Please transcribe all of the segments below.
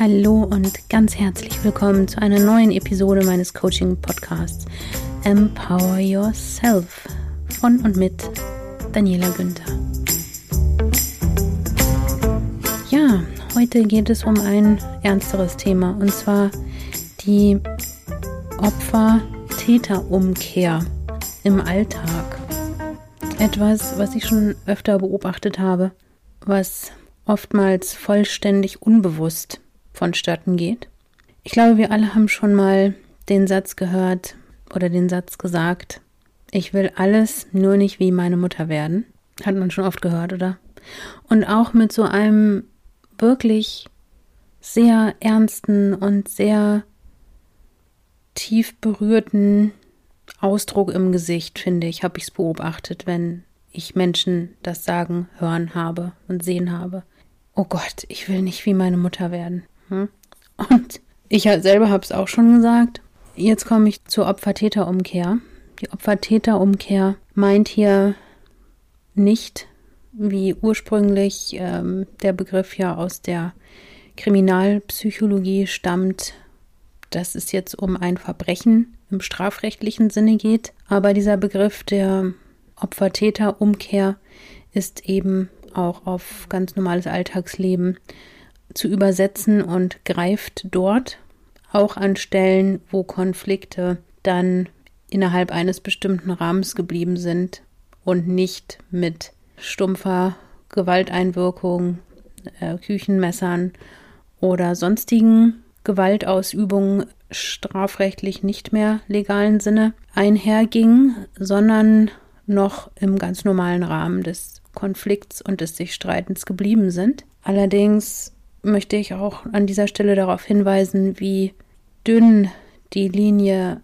Hallo und ganz herzlich willkommen zu einer neuen Episode meines Coaching-Podcasts Empower Yourself von und mit Daniela Günther. Ja, heute geht es um ein ernsteres Thema und zwar die Opfer-Täter-Umkehr im Alltag. Etwas, was ich schon öfter beobachtet habe, was oftmals vollständig unbewusst vonstatten geht. Ich glaube, wir alle haben schon mal den Satz gehört oder den Satz gesagt, ich will alles nur nicht wie meine Mutter werden. Hat man schon oft gehört, oder? Und auch mit so einem wirklich sehr ernsten und sehr tief berührten Ausdruck im Gesicht, finde ich, habe ich es beobachtet, wenn ich Menschen das sagen, hören habe und sehen habe. Oh Gott, ich will nicht wie meine Mutter werden. Hm? Und ich selber habe es auch schon gesagt. Jetzt komme ich zur Opfer-Täter-Umkehr. Die Opfer-Täter-Umkehr meint hier nicht, wie ursprünglich ähm, der Begriff ja aus der Kriminalpsychologie stammt, dass es jetzt um ein Verbrechen im strafrechtlichen Sinne geht. Aber dieser Begriff der Opfer-Täter-Umkehr ist eben auch auf ganz normales Alltagsleben zu übersetzen und greift dort auch an Stellen, wo Konflikte dann innerhalb eines bestimmten Rahmens geblieben sind und nicht mit stumpfer Gewalteinwirkung, äh, Küchenmessern oder sonstigen Gewaltausübungen strafrechtlich nicht mehr legalen Sinne einherging, sondern noch im ganz normalen Rahmen des Konflikts und des sich Streitens geblieben sind. Allerdings möchte ich auch an dieser Stelle darauf hinweisen, wie dünn die Linie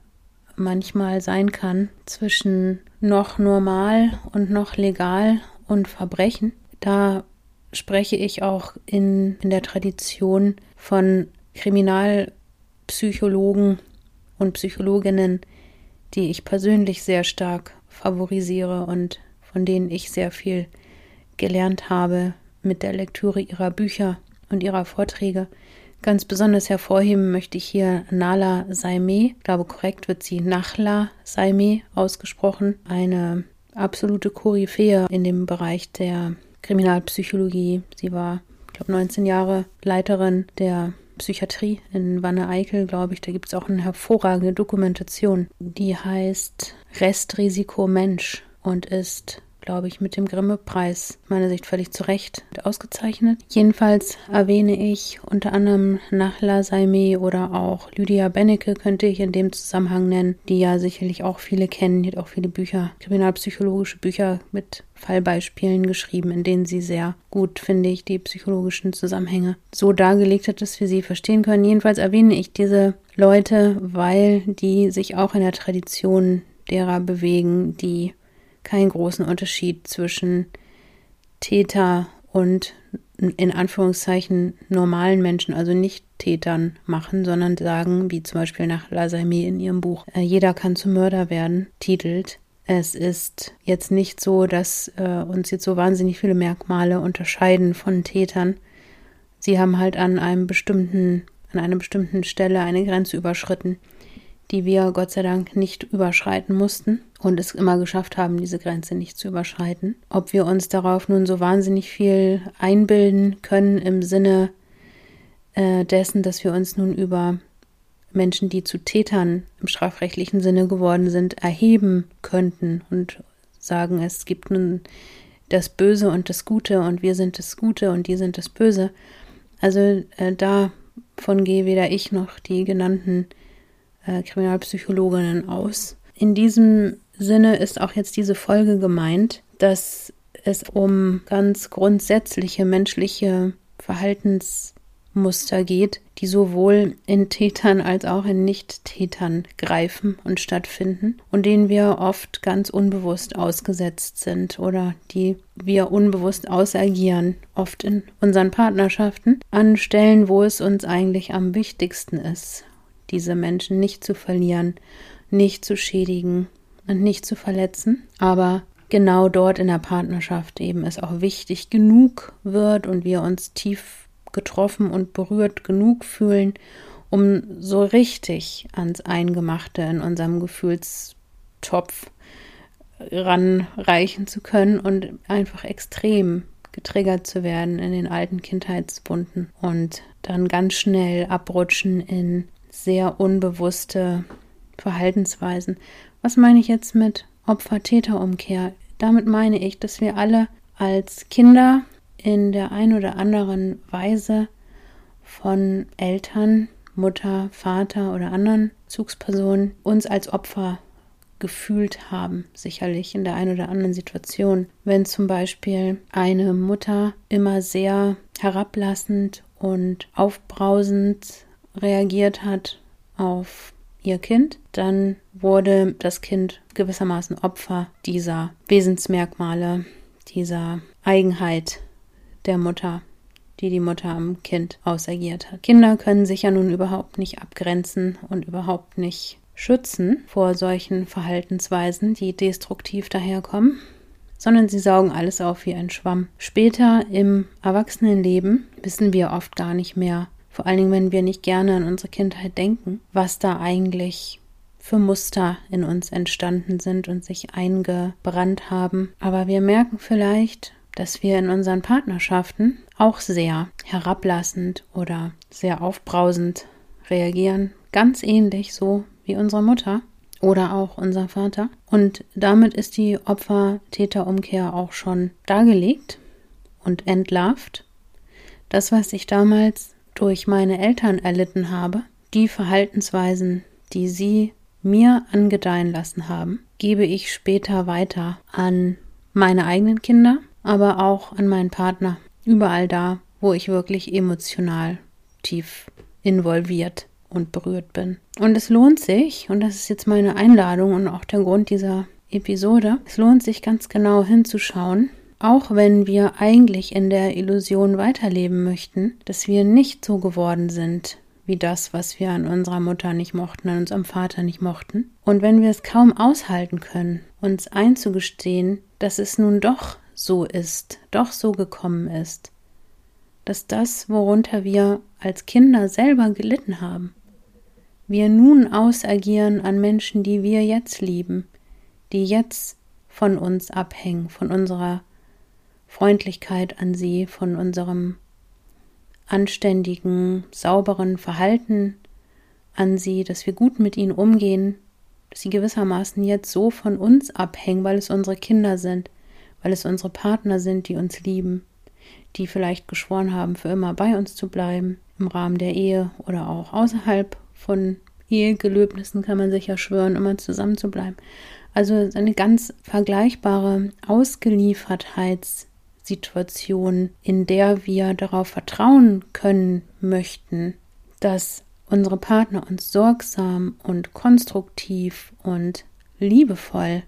manchmal sein kann zwischen noch normal und noch legal und Verbrechen. Da spreche ich auch in, in der Tradition von Kriminalpsychologen und Psychologinnen, die ich persönlich sehr stark favorisiere und von denen ich sehr viel gelernt habe mit der Lektüre ihrer Bücher und ihrer Vorträge. Ganz besonders hervorheben möchte ich hier Nala Saime, ich glaube korrekt wird sie Nachla Saime ausgesprochen, eine absolute Koryphäe in dem Bereich der Kriminalpsychologie. Sie war, ich glaube, 19 Jahre Leiterin der Psychiatrie in Wanne-Eickel, glaube ich. Da gibt es auch eine hervorragende Dokumentation, die heißt Restrisiko Mensch und ist glaube ich, mit dem Grimme-Preis, meiner Sicht völlig zu Recht, ausgezeichnet. Jedenfalls erwähne ich unter anderem Nachla Saime oder auch Lydia Bennecke könnte ich in dem Zusammenhang nennen, die ja sicherlich auch viele kennen. Die hat auch viele Bücher, kriminalpsychologische Bücher mit Fallbeispielen geschrieben, in denen sie sehr gut, finde ich, die psychologischen Zusammenhänge so dargelegt hat, dass wir sie verstehen können. Jedenfalls erwähne ich diese Leute, weil die sich auch in der Tradition derer bewegen, die keinen großen Unterschied zwischen Täter und in Anführungszeichen normalen Menschen, also nicht Tätern machen, sondern sagen, wie zum Beispiel nach Lasaimi in ihrem Buch, äh, jeder kann zum Mörder werden, titelt. Es ist jetzt nicht so, dass äh, uns jetzt so wahnsinnig viele Merkmale unterscheiden von Tätern. Sie haben halt an einem bestimmten, an einer bestimmten Stelle eine Grenze überschritten, die wir Gott sei Dank nicht überschreiten mussten und es immer geschafft haben, diese Grenze nicht zu überschreiten. Ob wir uns darauf nun so wahnsinnig viel einbilden können im Sinne äh, dessen, dass wir uns nun über Menschen, die zu Tätern im strafrechtlichen Sinne geworden sind, erheben könnten und sagen, es gibt nun das Böse und das Gute und wir sind das Gute und die sind das Böse. Also äh, davon gehe weder ich noch die genannten äh, Kriminalpsychologinnen aus. In diesem Sinne ist auch jetzt diese Folge gemeint, dass es um ganz grundsätzliche menschliche Verhaltensmuster geht, die sowohl in Tätern als auch in Nicht-Tätern greifen und stattfinden und denen wir oft ganz unbewusst ausgesetzt sind oder die wir unbewusst ausagieren, oft in unseren Partnerschaften, an Stellen, wo es uns eigentlich am wichtigsten ist, diese Menschen nicht zu verlieren, nicht zu schädigen und nicht zu verletzen. Aber genau dort in der Partnerschaft eben es auch wichtig genug wird und wir uns tief getroffen und berührt genug fühlen, um so richtig ans Eingemachte in unserem Gefühlstopf ranreichen zu können und einfach extrem getriggert zu werden in den alten Kindheitswunden und dann ganz schnell abrutschen in sehr unbewusste Verhaltensweisen. Was meine ich jetzt mit Opfer-Täter-Umkehr? Damit meine ich, dass wir alle als Kinder in der ein oder anderen Weise von Eltern, Mutter, Vater oder anderen Zugspersonen uns als Opfer gefühlt haben, sicherlich in der einen oder anderen Situation. Wenn zum Beispiel eine Mutter immer sehr herablassend und aufbrausend reagiert hat auf ihr Kind, dann wurde das Kind gewissermaßen Opfer dieser Wesensmerkmale, dieser Eigenheit der Mutter, die die Mutter am Kind ausagiert hat. Kinder können sich ja nun überhaupt nicht abgrenzen und überhaupt nicht schützen vor solchen Verhaltensweisen, die destruktiv daherkommen, sondern sie saugen alles auf wie ein Schwamm. Später im Erwachsenenleben wissen wir oft gar nicht mehr, vor allen Dingen, wenn wir nicht gerne an unsere Kindheit denken, was da eigentlich für Muster in uns entstanden sind und sich eingebrannt haben. Aber wir merken vielleicht, dass wir in unseren Partnerschaften auch sehr herablassend oder sehr aufbrausend reagieren. Ganz ähnlich so wie unsere Mutter oder auch unser Vater. Und damit ist die Opfer-Täter-Umkehr auch schon dargelegt und entlarvt. Das, was ich damals durch meine Eltern erlitten habe, die Verhaltensweisen, die sie mir angedeihen lassen haben, gebe ich später weiter an meine eigenen Kinder, aber auch an meinen Partner. Überall da, wo ich wirklich emotional tief involviert und berührt bin. Und es lohnt sich, und das ist jetzt meine Einladung und auch der Grund dieser Episode, es lohnt sich ganz genau hinzuschauen, auch wenn wir eigentlich in der Illusion weiterleben möchten, dass wir nicht so geworden sind wie das, was wir an unserer Mutter nicht mochten, an unserem Vater nicht mochten. Und wenn wir es kaum aushalten können, uns einzugestehen, dass es nun doch so ist, doch so gekommen ist, dass das, worunter wir als Kinder selber gelitten haben, wir nun ausagieren an Menschen, die wir jetzt lieben, die jetzt von uns abhängen, von unserer Freundlichkeit an sie, von unserem anständigen, sauberen Verhalten an sie, dass wir gut mit ihnen umgehen, dass sie gewissermaßen jetzt so von uns abhängen, weil es unsere Kinder sind, weil es unsere Partner sind, die uns lieben, die vielleicht geschworen haben, für immer bei uns zu bleiben, im Rahmen der Ehe oder auch außerhalb von Ehegelöbnissen kann man sich ja schwören, immer zusammen zu bleiben. Also eine ganz vergleichbare Ausgeliefertheitssituation, in der wir darauf vertrauen können möchten, dass unsere Partner uns sorgsam und konstruktiv und liebevoll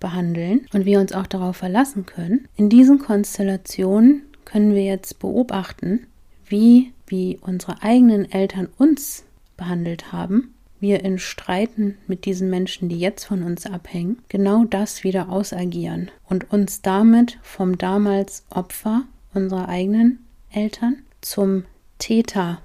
behandeln und wir uns auch darauf verlassen können. In diesen Konstellationen können wir jetzt beobachten, wie, wie unsere eigenen Eltern uns behandelt haben, wir in Streiten mit diesen Menschen, die jetzt von uns abhängen, genau das wieder ausagieren und uns damit vom damals Opfer unserer eigenen Eltern zum Täter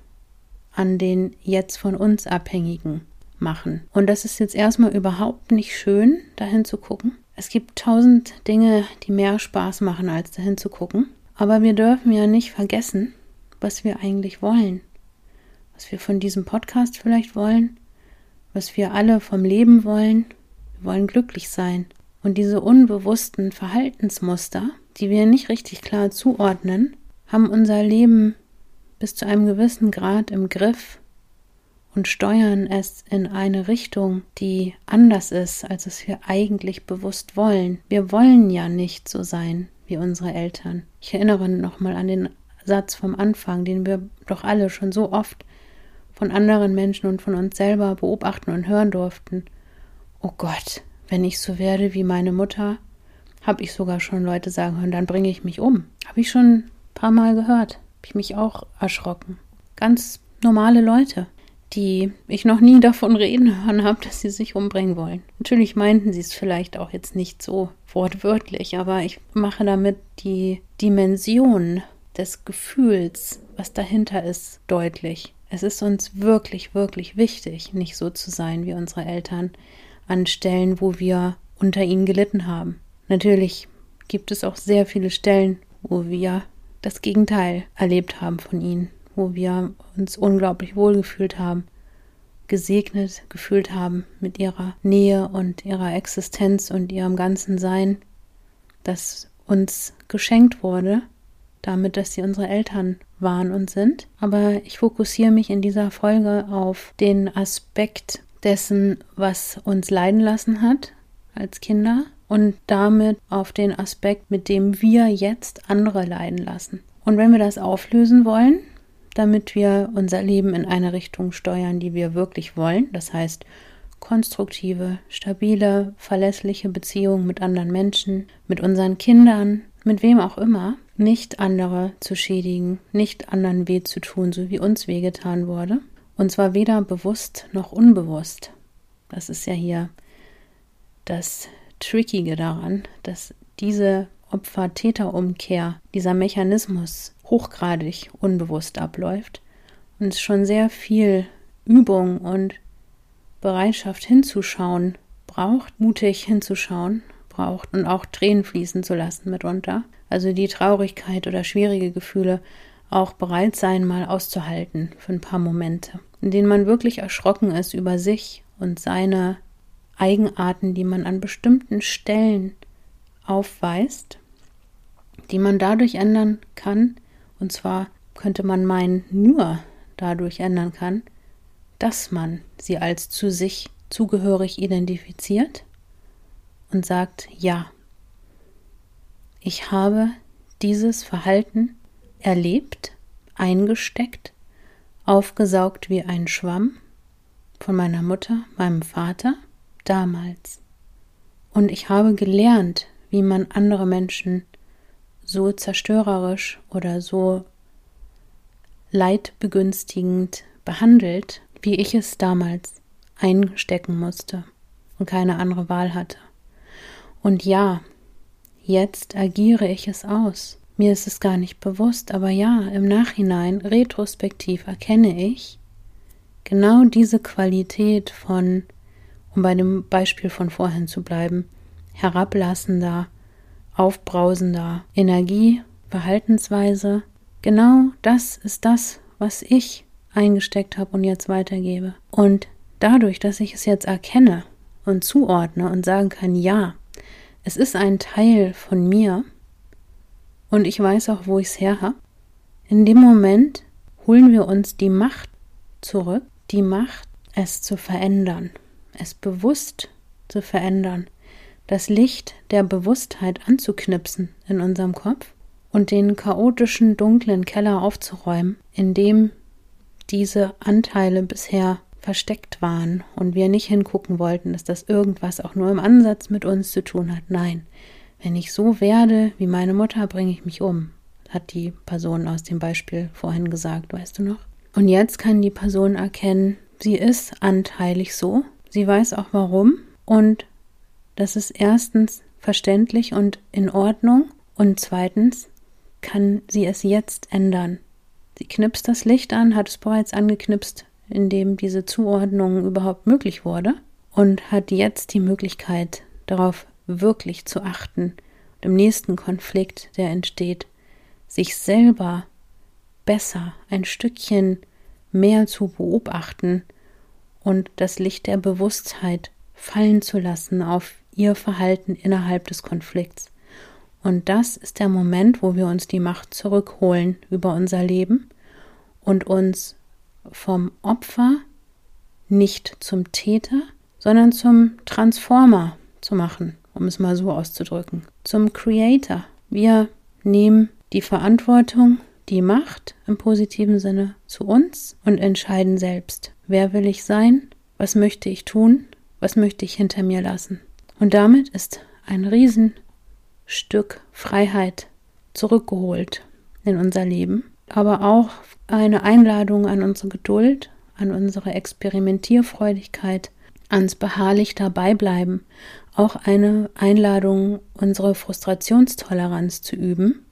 an den jetzt von uns Abhängigen machen. Und das ist jetzt erstmal überhaupt nicht schön, dahin zu gucken. Es gibt tausend Dinge, die mehr Spaß machen, als dahin zu gucken. Aber wir dürfen ja nicht vergessen, was wir eigentlich wollen was wir von diesem Podcast vielleicht wollen, was wir alle vom Leben wollen. Wir wollen glücklich sein. Und diese unbewussten Verhaltensmuster, die wir nicht richtig klar zuordnen, haben unser Leben bis zu einem gewissen Grad im Griff und steuern es in eine Richtung, die anders ist, als es wir eigentlich bewusst wollen. Wir wollen ja nicht so sein wie unsere Eltern. Ich erinnere nochmal an den Satz vom Anfang, den wir doch alle schon so oft von anderen Menschen und von uns selber beobachten und hören durften. Oh Gott, wenn ich so werde wie meine Mutter, habe ich sogar schon Leute sagen hören, dann bringe ich mich um. Habe ich schon ein paar Mal gehört. Habe ich mich auch erschrocken. Ganz normale Leute, die ich noch nie davon reden hören habe, dass sie sich umbringen wollen. Natürlich meinten sie es vielleicht auch jetzt nicht so wortwörtlich, aber ich mache damit die Dimension des Gefühls, was dahinter ist, deutlich. Es ist uns wirklich, wirklich wichtig, nicht so zu sein wie unsere Eltern an Stellen, wo wir unter ihnen gelitten haben. Natürlich gibt es auch sehr viele Stellen, wo wir das Gegenteil erlebt haben von ihnen, wo wir uns unglaublich wohlgefühlt haben, gesegnet gefühlt haben mit ihrer Nähe und ihrer Existenz und ihrem ganzen Sein, das uns geschenkt wurde, damit, dass sie unsere Eltern waren und sind. Aber ich fokussiere mich in dieser Folge auf den Aspekt dessen, was uns leiden lassen hat als Kinder und damit auf den Aspekt, mit dem wir jetzt andere leiden lassen. Und wenn wir das auflösen wollen, damit wir unser Leben in eine Richtung steuern, die wir wirklich wollen, das heißt konstruktive, stabile, verlässliche Beziehungen mit anderen Menschen, mit unseren Kindern, mit wem auch immer, nicht andere zu schädigen, nicht anderen weh zu tun, so wie uns wehgetan wurde. Und zwar weder bewusst noch unbewusst. Das ist ja hier das Trickige daran, dass diese Opfer-Täter-Umkehr, dieser Mechanismus hochgradig unbewusst abläuft und es schon sehr viel Übung und Bereitschaft hinzuschauen braucht, mutig hinzuschauen braucht und auch Tränen fließen zu lassen mitunter. Also die Traurigkeit oder schwierige Gefühle auch bereit sein, mal auszuhalten für ein paar Momente, in denen man wirklich erschrocken ist über sich und seine Eigenarten, die man an bestimmten Stellen aufweist, die man dadurch ändern kann, und zwar könnte man meinen, nur dadurch ändern kann, dass man sie als zu sich zugehörig identifiziert und sagt, ja, ich habe dieses Verhalten erlebt, eingesteckt, aufgesaugt wie ein Schwamm von meiner Mutter, meinem Vater damals. Und ich habe gelernt, wie man andere Menschen so zerstörerisch oder so leidbegünstigend behandelt, wie ich es damals einstecken musste und keine andere Wahl hatte. Und ja, jetzt agiere ich es aus. Mir ist es gar nicht bewusst, aber ja, im Nachhinein, retrospektiv erkenne ich genau diese Qualität von, um bei dem Beispiel von vorhin zu bleiben, herablassender, aufbrausender Energie, Verhaltensweise. Genau das ist das, was ich eingesteckt habe und jetzt weitergebe. Und dadurch, dass ich es jetzt erkenne und zuordne und sagen kann, ja, es ist ein Teil von mir und ich weiß auch, wo ich es her habe. In dem Moment holen wir uns die Macht zurück, die Macht, es zu verändern, es bewusst zu verändern, das Licht der Bewusstheit anzuknipsen in unserem Kopf und den chaotischen, dunklen Keller aufzuräumen, in dem diese Anteile bisher versteckt waren und wir nicht hingucken wollten, dass das irgendwas auch nur im Ansatz mit uns zu tun hat. Nein, wenn ich so werde wie meine Mutter, bringe ich mich um, hat die Person aus dem Beispiel vorhin gesagt, weißt du noch? Und jetzt kann die Person erkennen, sie ist anteilig so, sie weiß auch warum und das ist erstens verständlich und in Ordnung und zweitens kann sie es jetzt ändern. Sie knipst das Licht an, hat es bereits angeknipst, in dem diese Zuordnung überhaupt möglich wurde und hat jetzt die Möglichkeit, darauf wirklich zu achten, im nächsten Konflikt, der entsteht, sich selber besser ein Stückchen mehr zu beobachten und das Licht der Bewusstheit fallen zu lassen auf ihr Verhalten innerhalb des Konflikts. Und das ist der Moment, wo wir uns die Macht zurückholen über unser Leben und uns vom Opfer nicht zum Täter, sondern zum Transformer zu machen, um es mal so auszudrücken, zum Creator. Wir nehmen die Verantwortung, die Macht im positiven Sinne zu uns und entscheiden selbst, wer will ich sein, was möchte ich tun, was möchte ich hinter mir lassen. Und damit ist ein Riesenstück Freiheit zurückgeholt in unser Leben, aber auch eine Einladung an unsere Geduld, an unsere Experimentierfreudigkeit, ans beharrlich dabeibleiben, auch eine Einladung, unsere Frustrationstoleranz zu üben,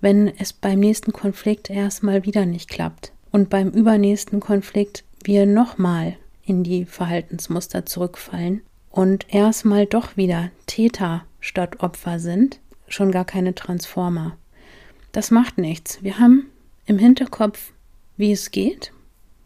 wenn es beim nächsten Konflikt erstmal wieder nicht klappt und beim übernächsten Konflikt wir nochmal in die Verhaltensmuster zurückfallen und erstmal doch wieder Täter statt Opfer sind, schon gar keine Transformer. Das macht nichts. Wir haben im Hinterkopf, wie es geht,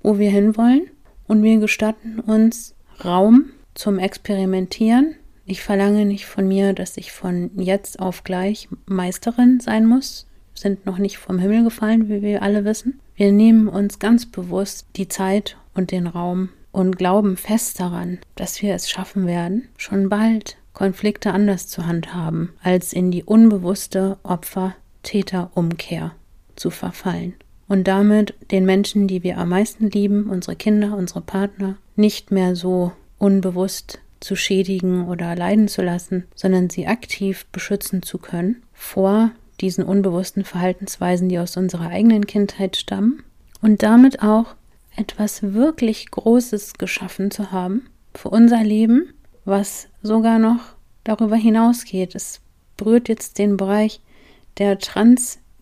wo wir hinwollen und wir gestatten uns Raum zum Experimentieren. Ich verlange nicht von mir, dass ich von jetzt auf gleich Meisterin sein muss, sind noch nicht vom Himmel gefallen, wie wir alle wissen. Wir nehmen uns ganz bewusst die Zeit und den Raum und glauben fest daran, dass wir es schaffen werden, schon bald Konflikte anders zu handhaben, als in die unbewusste Opfer-Täter-Umkehr zu verfallen und damit den Menschen, die wir am meisten lieben, unsere Kinder, unsere Partner, nicht mehr so unbewusst zu schädigen oder leiden zu lassen, sondern sie aktiv beschützen zu können vor diesen unbewussten Verhaltensweisen, die aus unserer eigenen Kindheit stammen und damit auch etwas wirklich Großes geschaffen zu haben für unser Leben, was sogar noch darüber hinausgeht. Es berührt jetzt den Bereich der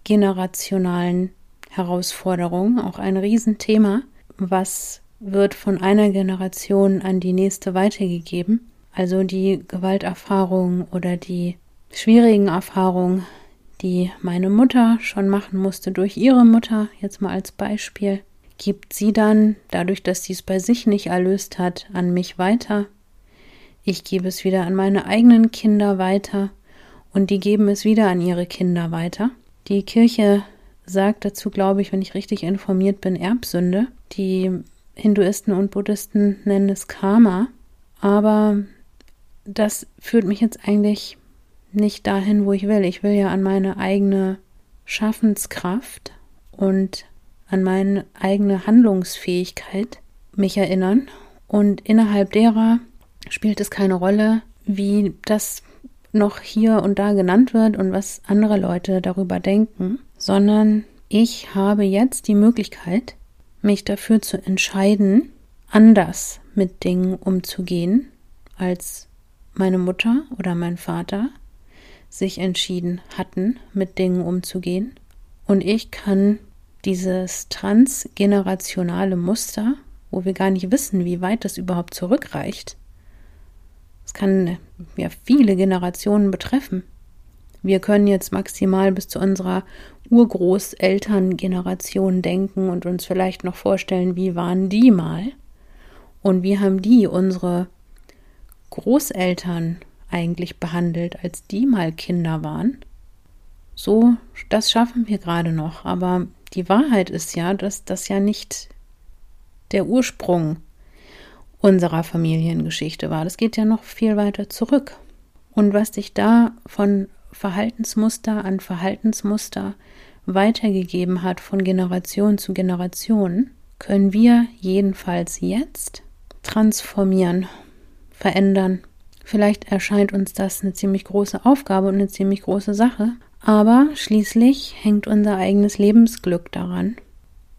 transgenerationalen Herausforderungen, auch ein Riesenthema, was wird von einer Generation an die nächste weitergegeben. Also die Gewalterfahrung oder die schwierigen Erfahrungen, die meine Mutter schon machen musste durch ihre Mutter, jetzt mal als Beispiel, gibt sie dann, dadurch, dass sie es bei sich nicht erlöst hat, an mich weiter. Ich gebe es wieder an meine eigenen Kinder weiter und die geben es wieder an ihre Kinder weiter. Die Kirche sagt dazu, glaube ich, wenn ich richtig informiert bin, Erbsünde. Die Hinduisten und Buddhisten nennen es Karma. Aber das führt mich jetzt eigentlich nicht dahin, wo ich will. Ich will ja an meine eigene Schaffenskraft und an meine eigene Handlungsfähigkeit mich erinnern. Und innerhalb derer spielt es keine Rolle, wie das noch hier und da genannt wird und was andere Leute darüber denken, sondern ich habe jetzt die Möglichkeit, mich dafür zu entscheiden, anders mit Dingen umzugehen, als meine Mutter oder mein Vater sich entschieden hatten, mit Dingen umzugehen. Und ich kann dieses transgenerationale Muster, wo wir gar nicht wissen, wie weit das überhaupt zurückreicht, es kann ja viele Generationen betreffen. Wir können jetzt maximal bis zu unserer Urgroßelterngeneration denken und uns vielleicht noch vorstellen, wie waren die mal und wie haben die unsere Großeltern eigentlich behandelt, als die mal Kinder waren. So, das schaffen wir gerade noch, aber die Wahrheit ist ja, dass das ja nicht der Ursprung unserer Familiengeschichte war. Das geht ja noch viel weiter zurück. Und was sich da von Verhaltensmuster an Verhaltensmuster weitergegeben hat von Generation zu Generation, können wir jedenfalls jetzt transformieren, verändern. Vielleicht erscheint uns das eine ziemlich große Aufgabe und eine ziemlich große Sache, aber schließlich hängt unser eigenes Lebensglück daran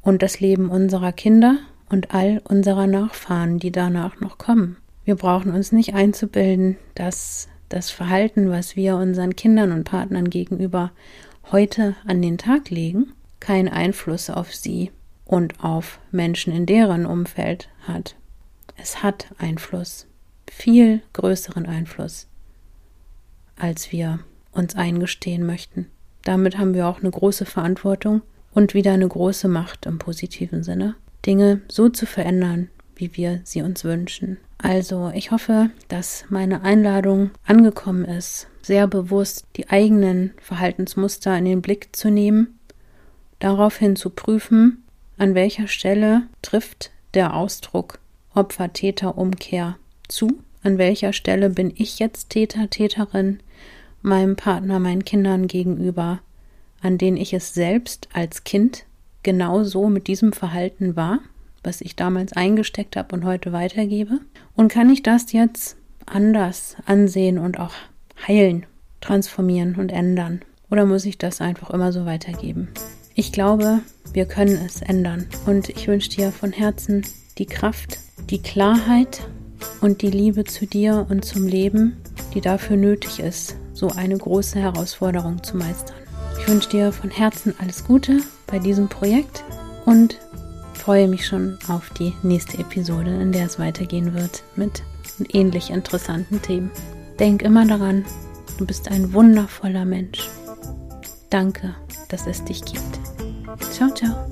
und das Leben unserer Kinder und all unserer Nachfahren, die danach noch kommen. Wir brauchen uns nicht einzubilden, dass das Verhalten, was wir unseren Kindern und Partnern gegenüber heute an den Tag legen, keinen Einfluss auf sie und auf Menschen in deren Umfeld hat. Es hat Einfluss, viel größeren Einfluss, als wir uns eingestehen möchten. Damit haben wir auch eine große Verantwortung und wieder eine große Macht im positiven Sinne. Dinge so zu verändern, wie wir sie uns wünschen. Also, ich hoffe, dass meine Einladung angekommen ist, sehr bewusst die eigenen Verhaltensmuster in den Blick zu nehmen, daraufhin zu prüfen, an welcher Stelle trifft der Ausdruck Opfer-Täter-Umkehr zu, an welcher Stelle bin ich jetzt Täter, Täterin meinem Partner, meinen Kindern gegenüber, an denen ich es selbst als Kind genau so mit diesem Verhalten war, was ich damals eingesteckt habe und heute weitergebe? Und kann ich das jetzt anders ansehen und auch heilen, transformieren und ändern? Oder muss ich das einfach immer so weitergeben? Ich glaube, wir können es ändern. Und ich wünsche dir von Herzen die Kraft, die Klarheit und die Liebe zu dir und zum Leben, die dafür nötig ist, so eine große Herausforderung zu meistern. Ich wünsche dir von Herzen alles Gute bei diesem Projekt und freue mich schon auf die nächste Episode, in der es weitergehen wird mit ähnlich interessanten Themen. Denk immer daran, du bist ein wundervoller Mensch. Danke, dass es dich gibt. Ciao, ciao.